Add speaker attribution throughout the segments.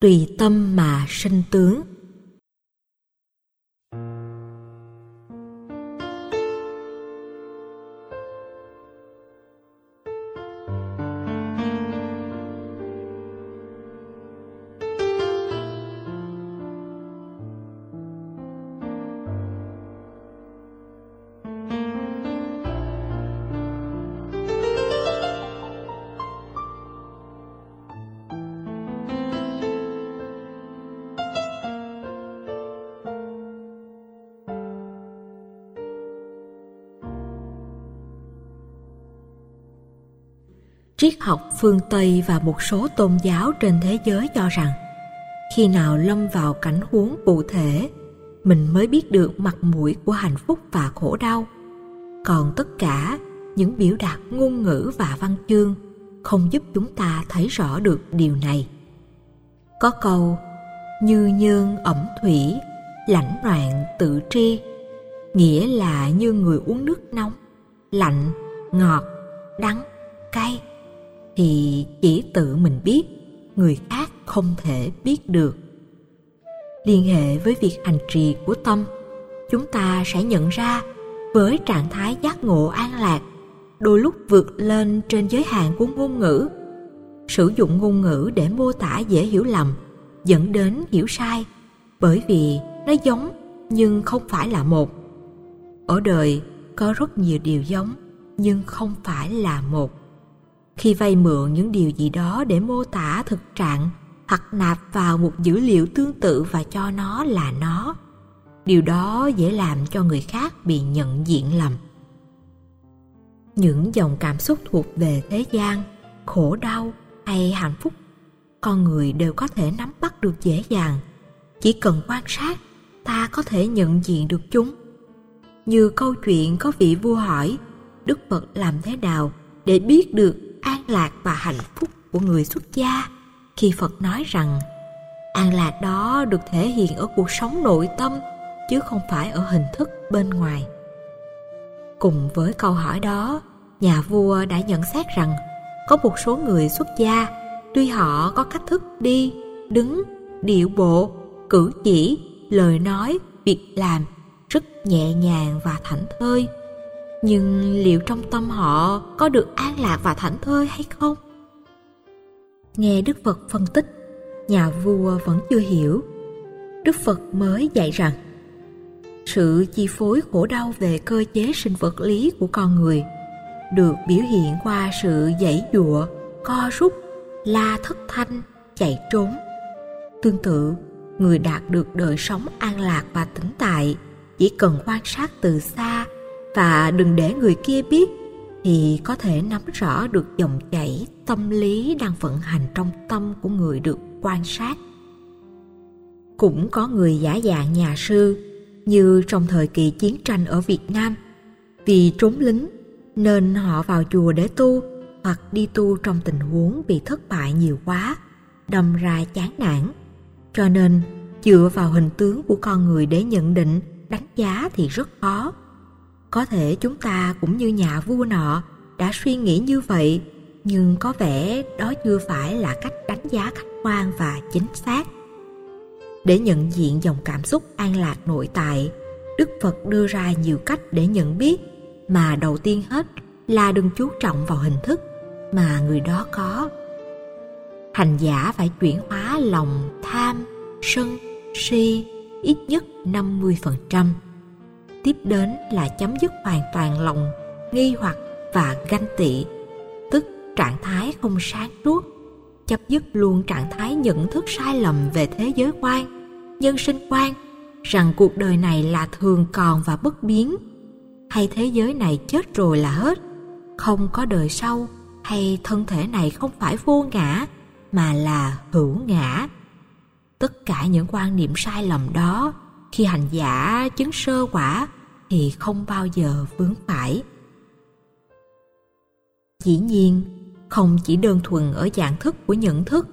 Speaker 1: tùy tâm mà sinh tướng. Triết học phương Tây và một số tôn giáo trên thế giới cho rằng, khi nào lâm vào cảnh huống cụ thể, mình mới biết được mặt mũi của hạnh phúc và khổ đau. Còn tất cả những biểu đạt ngôn ngữ và văn chương không giúp chúng ta thấy rõ được điều này. Có câu, như nhơn ẩm thủy lãnh loạn tự tri nghĩa là như người uống nước nóng, lạnh, ngọt, đắng, cay thì chỉ tự mình biết, người khác không thể biết được. Liên hệ với việc hành trì của tâm, chúng ta sẽ nhận ra với trạng thái giác ngộ an lạc, đôi lúc vượt lên trên giới hạn của ngôn ngữ. Sử dụng ngôn ngữ để mô tả dễ hiểu lầm dẫn đến hiểu sai, bởi vì nó giống nhưng không phải là một. Ở đời có rất nhiều điều giống nhưng không phải là một khi vay mượn những điều gì đó để mô tả thực trạng hoặc nạp vào một dữ liệu tương tự và cho nó là nó. Điều đó dễ làm cho người khác bị nhận diện lầm. Những dòng cảm xúc thuộc về thế gian, khổ đau hay hạnh phúc, con người đều có thể nắm bắt được dễ dàng. Chỉ cần quan sát, ta có thể nhận diện được chúng. Như câu chuyện có vị vua hỏi, đức phật làm thế nào để biết được an lạc và hạnh phúc của người xuất gia. Khi phật nói rằng, an lạc đó được thể hiện ở cuộc sống nội tâm, chứ không phải ở hình thức bên ngoài. Cùng với câu hỏi đó, nhà vua đã nhận xét rằng, có một số người xuất gia, tuy họ có cách thức đi, đứng, điệu bộ, cử chỉ, lời nói, việc làm rất nhẹ nhàng và thảnh thơi nhưng liệu trong tâm họ có được an lạc và thảnh thơi hay không? Nghe đức phật phân tích, nhà vua vẫn chưa hiểu. Đức phật mới dạy rằng, sự chi phối khổ đau về cơ chế sinh vật lý của con người được biểu hiện qua sự dãy dụa, co rút, la thất thanh, chạy trốn. Tương tự, người đạt được đời sống an lạc và tĩnh tại chỉ cần quan sát từ xa và đừng để người kia biết thì có thể nắm rõ được dòng chảy tâm lý đang vận hành trong tâm của người được quan sát. Cũng có người giả dạng nhà sư, như trong thời kỳ chiến tranh ở việt nam, vì trốn lính nên họ vào chùa để tu hoặc đi tu trong tình huống bị thất bại nhiều quá, đâm ra chán nản. Cho nên, dựa vào hình tướng của con người để nhận định, đánh giá thì rất khó có thể chúng ta cũng như nhà vua nọ đã suy nghĩ như vậy, nhưng có vẻ đó chưa phải là cách đánh giá khách quan và chính xác. Để nhận diện dòng cảm xúc an lạc nội tại, đức phật đưa ra nhiều cách để nhận biết, mà đầu tiên hết là đừng chú trọng vào hình thức mà người đó có. Hành giả phải chuyển hóa lòng tham, sân, si ít nhất 50% tiếp đến là chấm dứt hoàn toàn lòng nghi hoặc và ganh tị, tức trạng thái không sáng suốt chấp dứt luôn trạng thái nhận thức sai lầm về thế giới quan, nhân sinh quan, rằng cuộc đời này là thường còn và bất biến, hay thế giới này chết rồi là hết, không có đời sau, hay thân thể này không phải vô ngã, mà là hữu ngã. Tất cả những quan niệm sai lầm đó khi hành giả chứng sơ quả thì không bao giờ vướng phải. Dĩ nhiên, không chỉ đơn thuần ở dạng thức của nhận thức,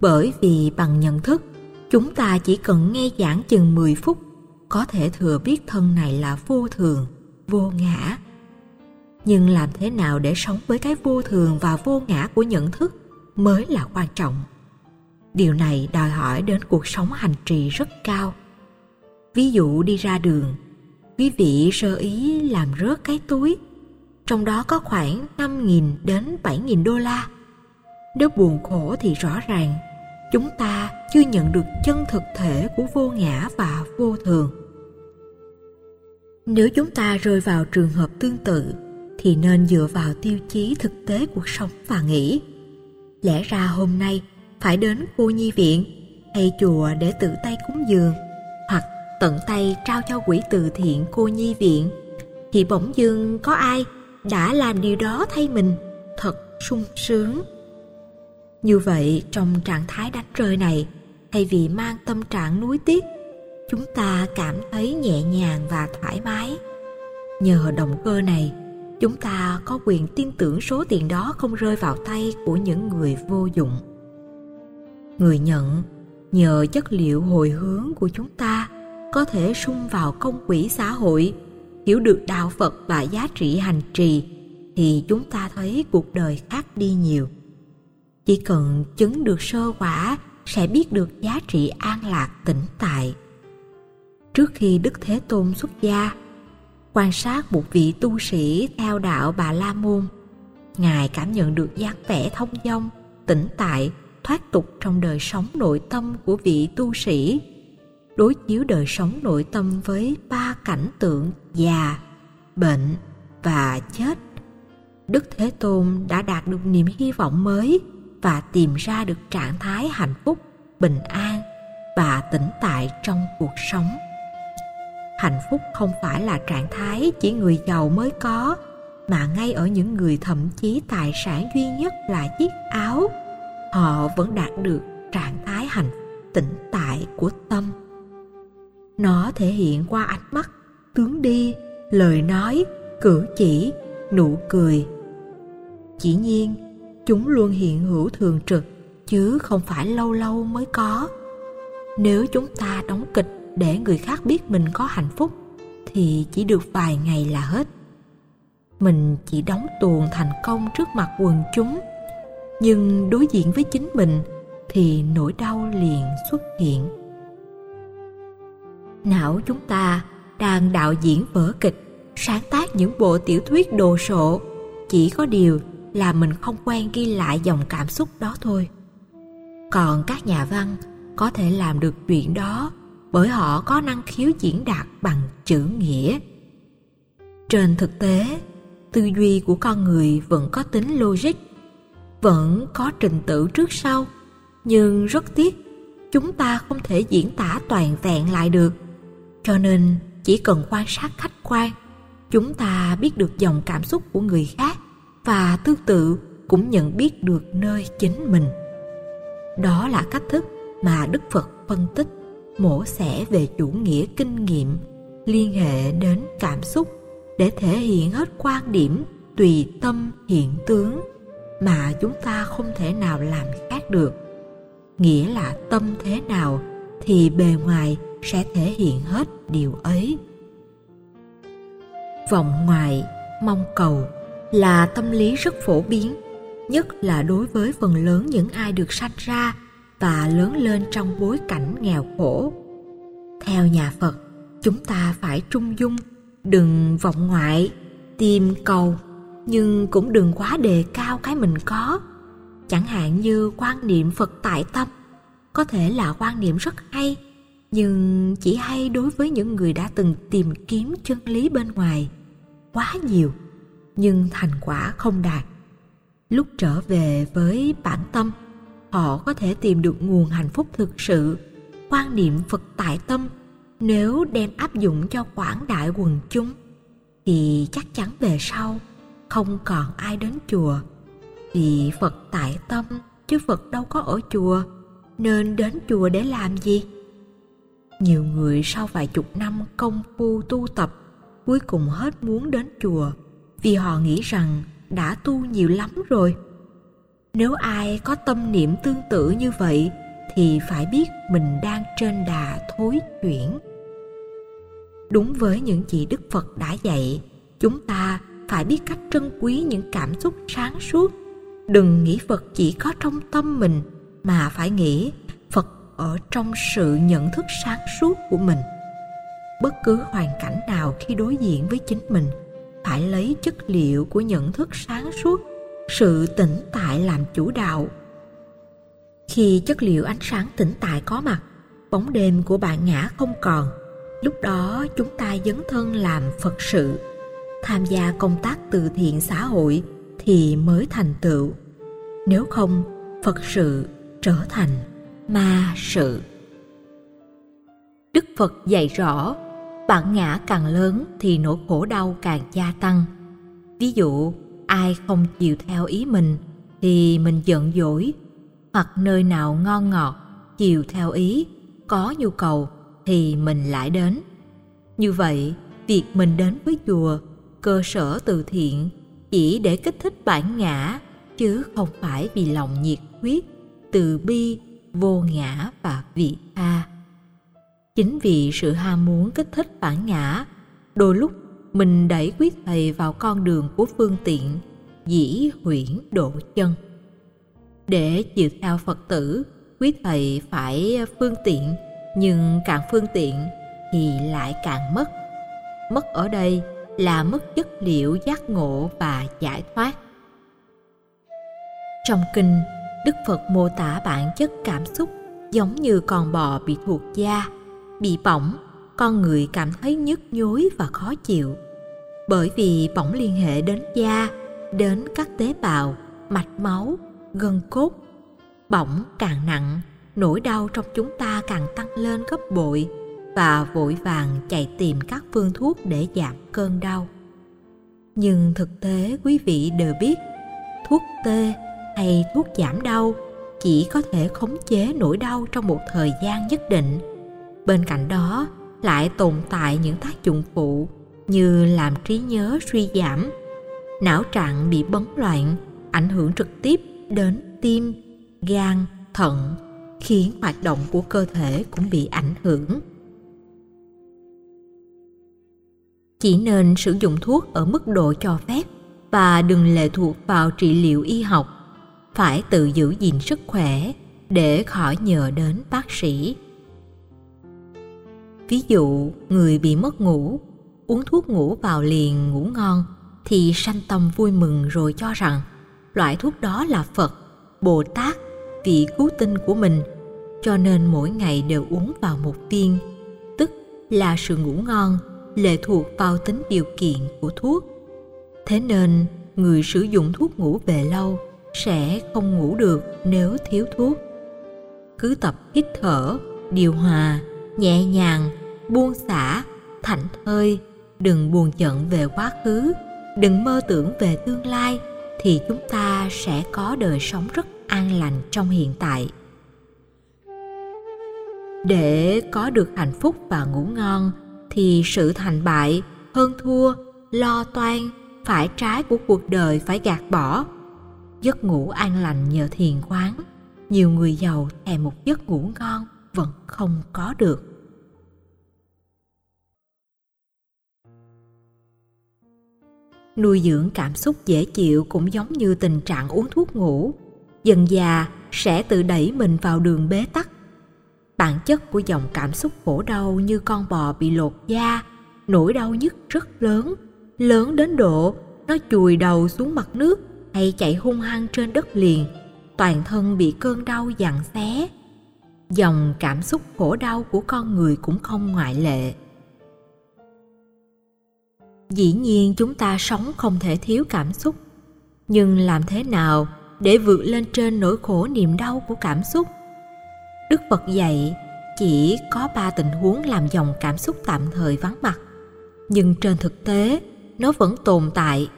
Speaker 1: bởi vì bằng nhận thức, chúng ta chỉ cần nghe giảng chừng 10 phút, có thể thừa biết thân này là vô thường, vô ngã. Nhưng làm thế nào để sống với cái vô thường và vô ngã của nhận thức mới là quan trọng? Điều này đòi hỏi đến cuộc sống hành trì rất cao ví dụ đi ra đường, quý vị sơ ý làm rớt cái túi, trong đó có khoảng 5.000 đến 7.000 đô la. Nếu buồn khổ thì rõ ràng, chúng ta chưa nhận được chân thực thể của vô ngã và vô thường. Nếu chúng ta rơi vào trường hợp tương tự, thì nên dựa vào tiêu chí thực tế cuộc sống và nghĩ lẽ ra hôm nay, phải đến cô nhi viện hay chùa để tự tay cúng dường tận tay trao cho quỹ từ thiện cô nhi viện. Thì bỗng dưng có ai đã làm điều đó thay mình? Thật sung sướng. Như vậy trong trạng thái đánh rơi này, thay vì mang tâm trạng nuối tiếc, chúng ta cảm thấy nhẹ nhàng và thoải mái. Nhờ động cơ này, chúng ta có quyền tin tưởng số tiền đó không rơi vào tay của những người vô dụng. Người nhận, nhờ chất liệu hồi hướng của chúng ta có thể sung vào công quỹ xã hội, hiểu được đạo phật và giá trị hành trì, thì chúng ta thấy cuộc đời khác đi nhiều. Chỉ cần chứng được sơ quả sẽ biết được giá trị an lạc tĩnh tại. Trước khi đức thế tôn xuất gia, quan sát một vị tu sĩ theo đạo bà la môn, ngài cảm nhận được dáng vẻ thông dong, tĩnh tại, thoát tục trong đời sống nội tâm của vị tu sĩ đối chiếu đời sống nội tâm với ba cảnh tượng già, bệnh và chết. Đức thế tôn đã đạt được niềm hy vọng mới và tìm ra được trạng thái hạnh phúc, bình an và tĩnh tại trong cuộc sống. Hạnh phúc không phải là trạng thái chỉ người giàu mới có, mà ngay ở những người thậm chí tài sản duy nhất là chiếc áo, họ vẫn đạt được trạng thái hạnh tĩnh tại của tâm nó thể hiện qua ánh mắt, tướng đi, lời nói, cử chỉ, nụ cười. Chỉ nhiên, chúng luôn hiện hữu thường trực, chứ không phải lâu lâu mới có. Nếu chúng ta đóng kịch để người khác biết mình có hạnh phúc, thì chỉ được vài ngày là hết. Mình chỉ đóng tuồng thành công trước mặt quần chúng, nhưng đối diện với chính mình thì nỗi đau liền xuất hiện não chúng ta đang đạo diễn vở kịch, sáng tác những bộ tiểu thuyết đồ sộ. Chỉ có điều là mình không quen ghi lại dòng cảm xúc đó thôi. Còn các nhà văn có thể làm được chuyện đó bởi họ có năng khiếu diễn đạt bằng chữ nghĩa. Trên thực tế, tư duy của con người vẫn có tính logic, vẫn có trình tự trước sau. Nhưng rất tiếc, chúng ta không thể diễn tả toàn vẹn lại được cho nên, chỉ cần quan sát khách quan, chúng ta biết được dòng cảm xúc của người khác và tương tự cũng nhận biết được nơi chính mình. Đó là cách thức mà đức phật phân tích, mổ xẻ về chủ nghĩa kinh nghiệm liên hệ đến cảm xúc để thể hiện hết quan điểm tùy tâm hiện tướng mà chúng ta không thể nào làm khác được. Nghĩa là tâm thế nào thì bề ngoài sẽ thể hiện hết điều ấy. Vọng ngoại mong cầu là tâm lý rất phổ biến, nhất là đối với phần lớn những ai được sanh ra và lớn lên trong bối cảnh nghèo khổ. Theo nhà phật, chúng ta phải trung dung, đừng vọng ngoại, tìm cầu, nhưng cũng đừng quá đề cao cái mình có. Chẳng hạn như quan niệm phật tại tâm, có thể là quan niệm rất hay nhưng chỉ hay đối với những người đã từng tìm kiếm chân lý bên ngoài quá nhiều, nhưng thành quả không đạt. Lúc trở về với bản tâm, họ có thể tìm được nguồn hạnh phúc thực sự. Quan niệm phật tại tâm, nếu đem áp dụng cho quảng đại quần chúng, thì chắc chắn về sau không còn ai đến chùa. Vì phật tại tâm, chứ phật đâu có ở chùa, nên đến chùa để làm gì? Nhiều người sau vài chục năm công phu tu tập, cuối cùng hết muốn đến chùa vì họ nghĩ rằng đã tu nhiều lắm rồi. Nếu ai có tâm niệm tương tự như vậy thì phải biết mình đang trên đà thối chuyển. Đúng với những gì đức phật đã dạy, chúng ta phải biết cách trân quý những cảm xúc sáng suốt. Đừng nghĩ phật chỉ có trong tâm mình mà phải nghĩ ở trong sự nhận thức sáng suốt của mình. Bất cứ hoàn cảnh nào khi đối diện với chính mình phải lấy chất liệu của nhận thức sáng suốt, sự tĩnh tại làm chủ đạo. Khi chất liệu ánh sáng tĩnh tại có mặt, bóng đêm của bạn ngã không còn, lúc đó chúng ta dấn thân làm phật sự. Tham gia công tác từ thiện xã hội thì mới thành tựu. Nếu không, phật sự trở thành ma sự. Đức phật dạy rõ, bản ngã càng lớn thì nỗi khổ đau càng gia tăng. Ví dụ, ai không chịu theo ý mình thì mình giận dỗi, hoặc nơi nào ngon ngọt chiều theo ý, có nhu cầu thì mình lại đến. Như vậy, việc mình đến với chùa, cơ sở từ thiện, chỉ để kích thích bản ngã, chứ không phải vì lòng nhiệt huyết, từ bi vô ngã và vị tha chính vì sự ham muốn kích thích bản ngã, đôi lúc mình đẩy quý thầy vào con đường của phương tiện, dĩ huyễn độ chân. Để chịu theo phật tử, quý thầy phải phương tiện, nhưng càng phương tiện thì lại càng mất. Mất ở đây là mất chất liệu giác ngộ và giải thoát. Trong kinh đức phật mô tả bản chất cảm xúc giống như con bò bị thuộc da, bị bỏng, con người cảm thấy nhức nhối và khó chịu. Bởi vì bỏng liên hệ đến da, đến các tế bào, mạch máu, gân cốt. Bỏng càng nặng, nỗi đau trong chúng ta càng tăng lên gấp bội và vội vàng chạy tìm các phương thuốc để giảm cơn đau. Nhưng thực tế quý vị đều biết, thuốc tê hay thuốc giảm đau, chỉ có thể khống chế nỗi đau trong một thời gian nhất định. Bên cạnh đó, lại tồn tại những tác dụng phụ như làm trí nhớ suy giảm, não trạng bị bấn loạn, ảnh hưởng trực tiếp đến tim, gan, thận, khiến hoạt động của cơ thể cũng bị ảnh hưởng. Chỉ nên sử dụng thuốc ở mức độ cho phép và đừng lệ thuộc vào trị liệu y học phải tự giữ gìn sức khỏe để khỏi nhờ đến bác sĩ. Ví dụ, người bị mất ngủ, uống thuốc ngủ vào liền ngủ ngon thì sanh tâm vui mừng rồi cho rằng loại thuốc đó là phật, bồ tát, vị cứu tinh của mình. Cho nên mỗi ngày đều uống vào một viên, tức là sự ngủ ngon lệ thuộc vào tính điều kiện của thuốc. Thế nên, người sử dụng thuốc ngủ về lâu sẽ không ngủ được nếu thiếu thuốc. Cứ tập hít thở, điều hòa, nhẹ nhàng, buông xả, thảnh thơi, đừng buồn giận về quá khứ, đừng mơ tưởng về tương lai thì chúng ta sẽ có đời sống rất an lành trong hiện tại. Để có được hạnh phúc và ngủ ngon thì sự thành bại, hơn thua, lo toan, phải trái của cuộc đời phải gạt bỏ giấc ngủ an lành nhờ thiền quán. Nhiều người giàu thèm một giấc ngủ ngon vẫn không có được. Nuôi dưỡng cảm xúc dễ chịu cũng giống như tình trạng uống thuốc ngủ. Dần già sẽ tự đẩy mình vào đường bế tắc. Bản chất của dòng cảm xúc khổ đau như con bò bị lột da, nỗi đau nhức rất lớn. Lớn đến độ nó chùi đầu xuống mặt nước hay chạy hung hăng trên đất liền, toàn thân bị cơn đau dằn xé. Dòng cảm xúc khổ đau của con người cũng không ngoại lệ. Dĩ nhiên chúng ta sống không thể thiếu cảm xúc, nhưng làm thế nào để vượt lên trên nỗi khổ niềm đau của cảm xúc? Đức phật dạy chỉ có ba tình huống làm dòng cảm xúc tạm thời vắng mặt, nhưng trên thực tế nó vẫn tồn tại.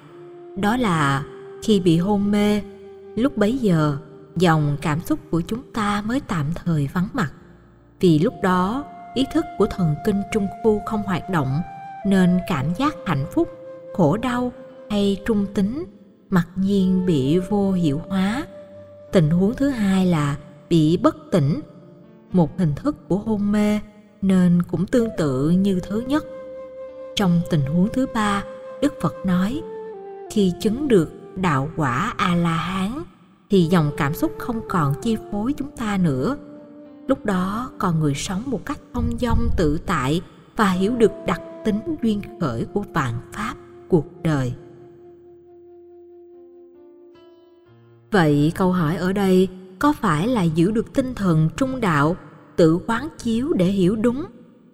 Speaker 1: Đó là khi bị hôn mê, lúc bấy giờ, dòng cảm xúc của chúng ta mới tạm thời vắng mặt. Vì lúc đó, ý thức của thần kinh trung khu không hoạt động, nên cảm giác hạnh phúc, khổ đau hay trung tính, mặc nhiên bị vô hiệu hóa. Tình huống thứ hai là bị bất tỉnh, một hình thức của hôn mê nên cũng tương tự như thứ nhất. Trong tình huống thứ ba, đức phật nói, khi chứng được đạo quả a la hán thì dòng cảm xúc không còn chi phối chúng ta nữa. Lúc đó, con người sống một cách thông dong, tự tại và hiểu được đặc tính duyên khởi của vạn pháp, cuộc đời. Vậy câu hỏi ở đây, có phải là giữ được tinh thần trung đạo, tự quán chiếu để hiểu đúng,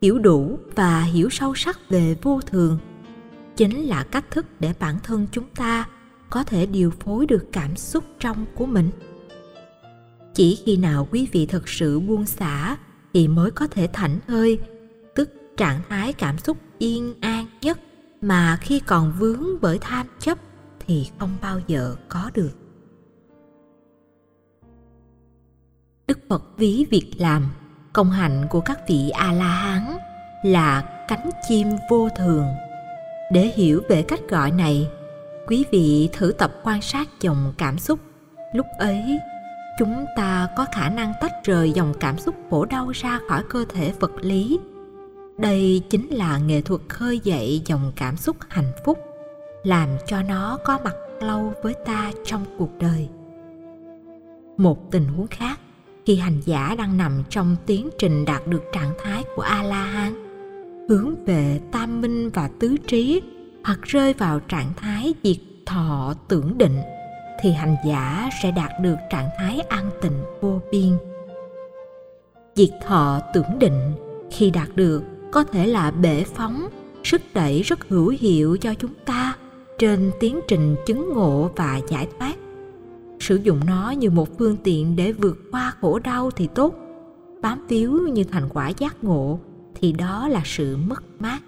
Speaker 1: hiểu đủ và hiểu sâu sắc về vô thường, chính là cách thức để bản thân chúng ta có thể điều phối được cảm xúc trong của mình. Chỉ khi nào quý vị thật sự buông xả thì mới có thể thảnh thơi tức trạng thái cảm xúc yên an nhất, mà khi còn vướng bởi tham chấp thì không bao giờ có được. Đức phật ví việc làm, công hạnh của các vị a la hán là cánh chim vô thường. Để hiểu về cách gọi này quý vị thử tập quan sát dòng cảm xúc. Lúc ấy, chúng ta có khả năng tách rời dòng cảm xúc khổ đau ra khỏi cơ thể vật lý. Đây chính là nghệ thuật khơi dậy dòng cảm xúc hạnh phúc, làm cho nó có mặt lâu với ta trong cuộc đời. Một tình huống khác, khi hành giả đang nằm trong tiến trình đạt được trạng thái của a la hán hướng về tam minh và tứ trí hoặc rơi vào trạng thái diệt thọ tưởng định, thì hành giả sẽ đạt được trạng thái an tịnh vô biên. Diệt thọ tưởng định khi đạt được có thể là bể phóng, sức đẩy rất hữu hiệu cho chúng ta trên tiến trình chứng ngộ và giải thoát. Sử dụng nó như một phương tiện để vượt qua khổ đau thì tốt. Bám víu như thành quả giác ngộ thì đó là sự mất mát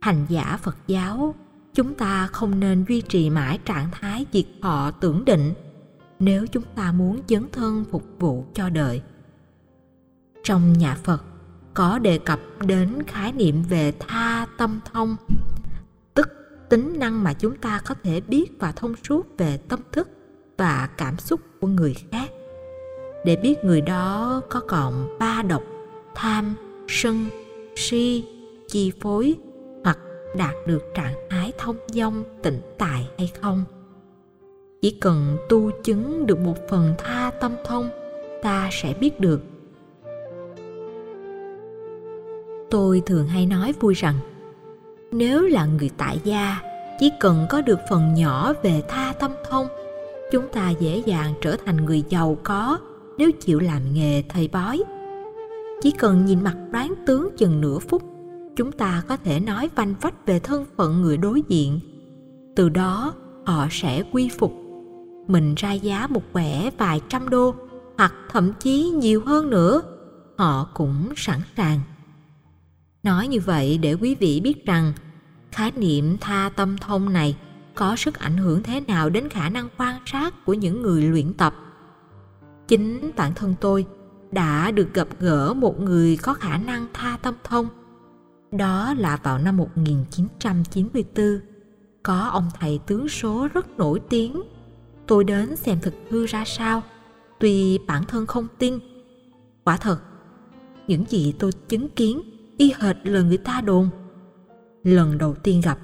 Speaker 1: hành giả phật giáo, chúng ta không nên duy trì mãi trạng thái diệt thọ tưởng định nếu chúng ta muốn dấn thân phục vụ cho đời. Trong nhà phật, có đề cập đến khái niệm về tha tâm thông, tức tính năng mà chúng ta có thể biết và thông suốt về tâm thức và cảm xúc của người khác. Để biết người đó có còn ba độc, tham, sân, si, chi phối đạt được trạng thái thông dong, tịnh tại hay không? Chỉ cần tu chứng được một phần tha tâm thông ta sẽ biết được. Tôi thường hay nói vui rằng, nếu là người tại gia, chỉ cần có được phần nhỏ về tha tâm thông chúng ta dễ dàng trở thành người giàu có nếu chịu làm nghề thầy bói. Chỉ cần nhìn mặt đoán tướng chừng nửa phút chúng ta có thể nói vanh vách về thân phận người đối diện. Từ đó, họ sẽ quy phục mình ra giá một quẻ vài trăm đô, hoặc thậm chí nhiều hơn nữa, họ cũng sẵn sàng. Nói như vậy để quý vị biết rằng, khái niệm tha tâm thông này có sức ảnh hưởng thế nào đến khả năng quan sát của những người luyện tập. Chính bản thân tôi đã được gặp gỡ một người có khả năng tha tâm thông đó là vào năm 1994 có ông thầy tướng số rất nổi tiếng. Tôi đến xem thực hư ra sao, tuy bản thân không tin. Quả thật, những gì tôi chứng kiến, y hệt lời người ta đồn. Lần đầu tiên gặp,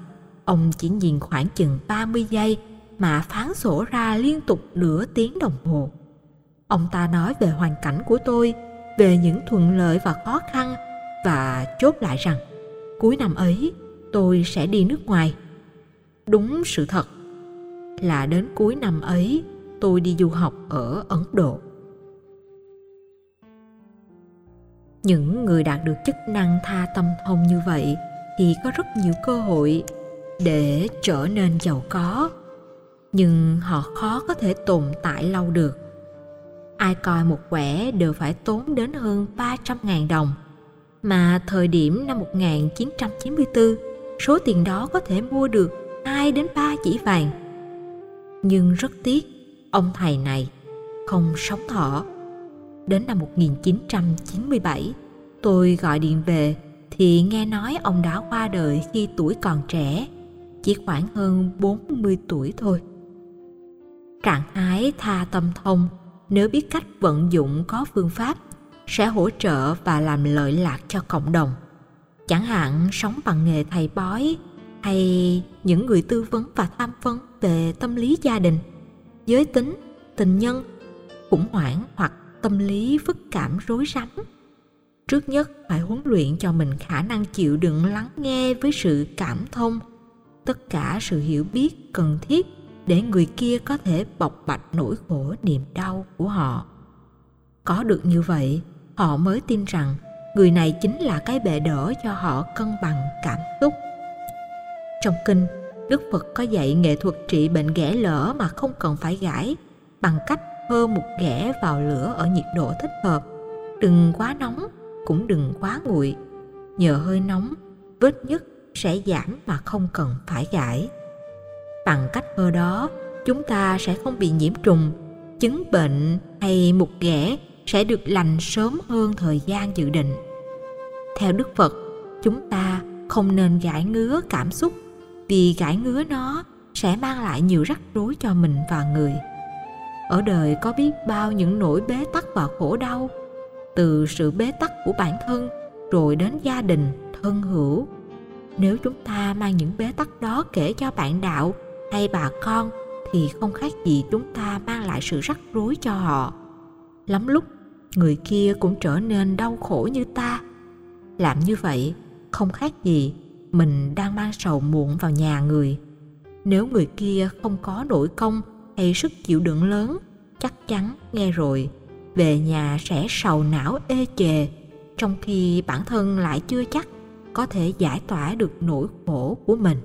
Speaker 1: ông chỉ nhìn khoảng chừng 30 giây mà phán sổ ra liên tục nửa tiếng đồng hồ. Ông ta nói về hoàn cảnh của tôi, về những thuận lợi và khó khăn và chốt lại rằng cuối năm ấy, tôi sẽ đi nước ngoài. Đúng sự thật là đến cuối năm ấy, tôi đi du học ở ấn độ. Những người đạt được chức năng tha tâm thông như vậy thì có rất nhiều cơ hội để trở nên giàu có, nhưng họ khó có thể tồn tại lâu được. Ai coi một quẻ đều phải tốn đến hơn 300.000 đồng mà thời điểm năm 1994 số tiền đó có thể mua được 2 đến 3 chỉ vàng. Nhưng rất tiếc, ông thầy này không sống thọ. Đến năm 1997, tôi gọi điện về thì nghe nói ông đã qua đời khi tuổi còn trẻ, chỉ khoảng hơn 40 tuổi thôi. Trạng thái tha tâm thông nếu biết cách vận dụng có phương pháp sẽ hỗ trợ và làm lợi lạc cho cộng đồng. Chẳng hạn sống bằng nghề thầy bói hay những người tư vấn và tham vấn về tâm lý gia đình, giới tính, tình nhân khủng hoảng hoặc tâm lý phức cảm rối rắm. Trước nhất phải huấn luyện cho mình khả năng chịu đựng lắng nghe với sự cảm thông, tất cả sự hiểu biết cần thiết để người kia có thể bộc bạch nỗi khổ niềm đau của họ. Có được như vậy họ mới tin rằng người này chính là cái bệ đỡ cho họ cân bằng cảm xúc. Trong kinh, đức phật có dạy nghệ thuật trị bệnh ghẻ lở mà không cần phải gãi bằng cách hơ một ghẻ vào lửa ở nhiệt độ thích hợp. Đừng quá nóng, cũng đừng quá nguội. Nhờ hơi nóng, vết nhức sẽ giảm mà không cần phải gãi. Bằng cách hơ đó, chúng ta sẽ không bị nhiễm trùng, chứng bệnh hay mục ghẻ sẽ được lành sớm hơn thời gian dự định. Theo đức phật, chúng ta không nên gãi ngứa cảm xúc, vì gãi ngứa nó sẽ mang lại nhiều rắc rối cho mình và người. Ở đời có biết bao những nỗi bế tắc và khổ đau, từ sự bế tắc của bản thân rồi đến gia đình, thân hữu. Nếu chúng ta mang những bế tắc đó kể cho bạn đạo hay bà con thì không khác gì chúng ta mang lại sự rắc rối cho họ. Lắm lúc người kia cũng trở nên đau khổ như ta. Làm như vậy, không khác gì mình đang mang sầu muộn vào nhà người. Nếu người kia không có nội công hay sức chịu đựng lớn, chắc chắn nghe rồi, về nhà sẽ sầu não ê chề, trong khi bản thân lại chưa chắc có thể giải tỏa được nỗi khổ của mình.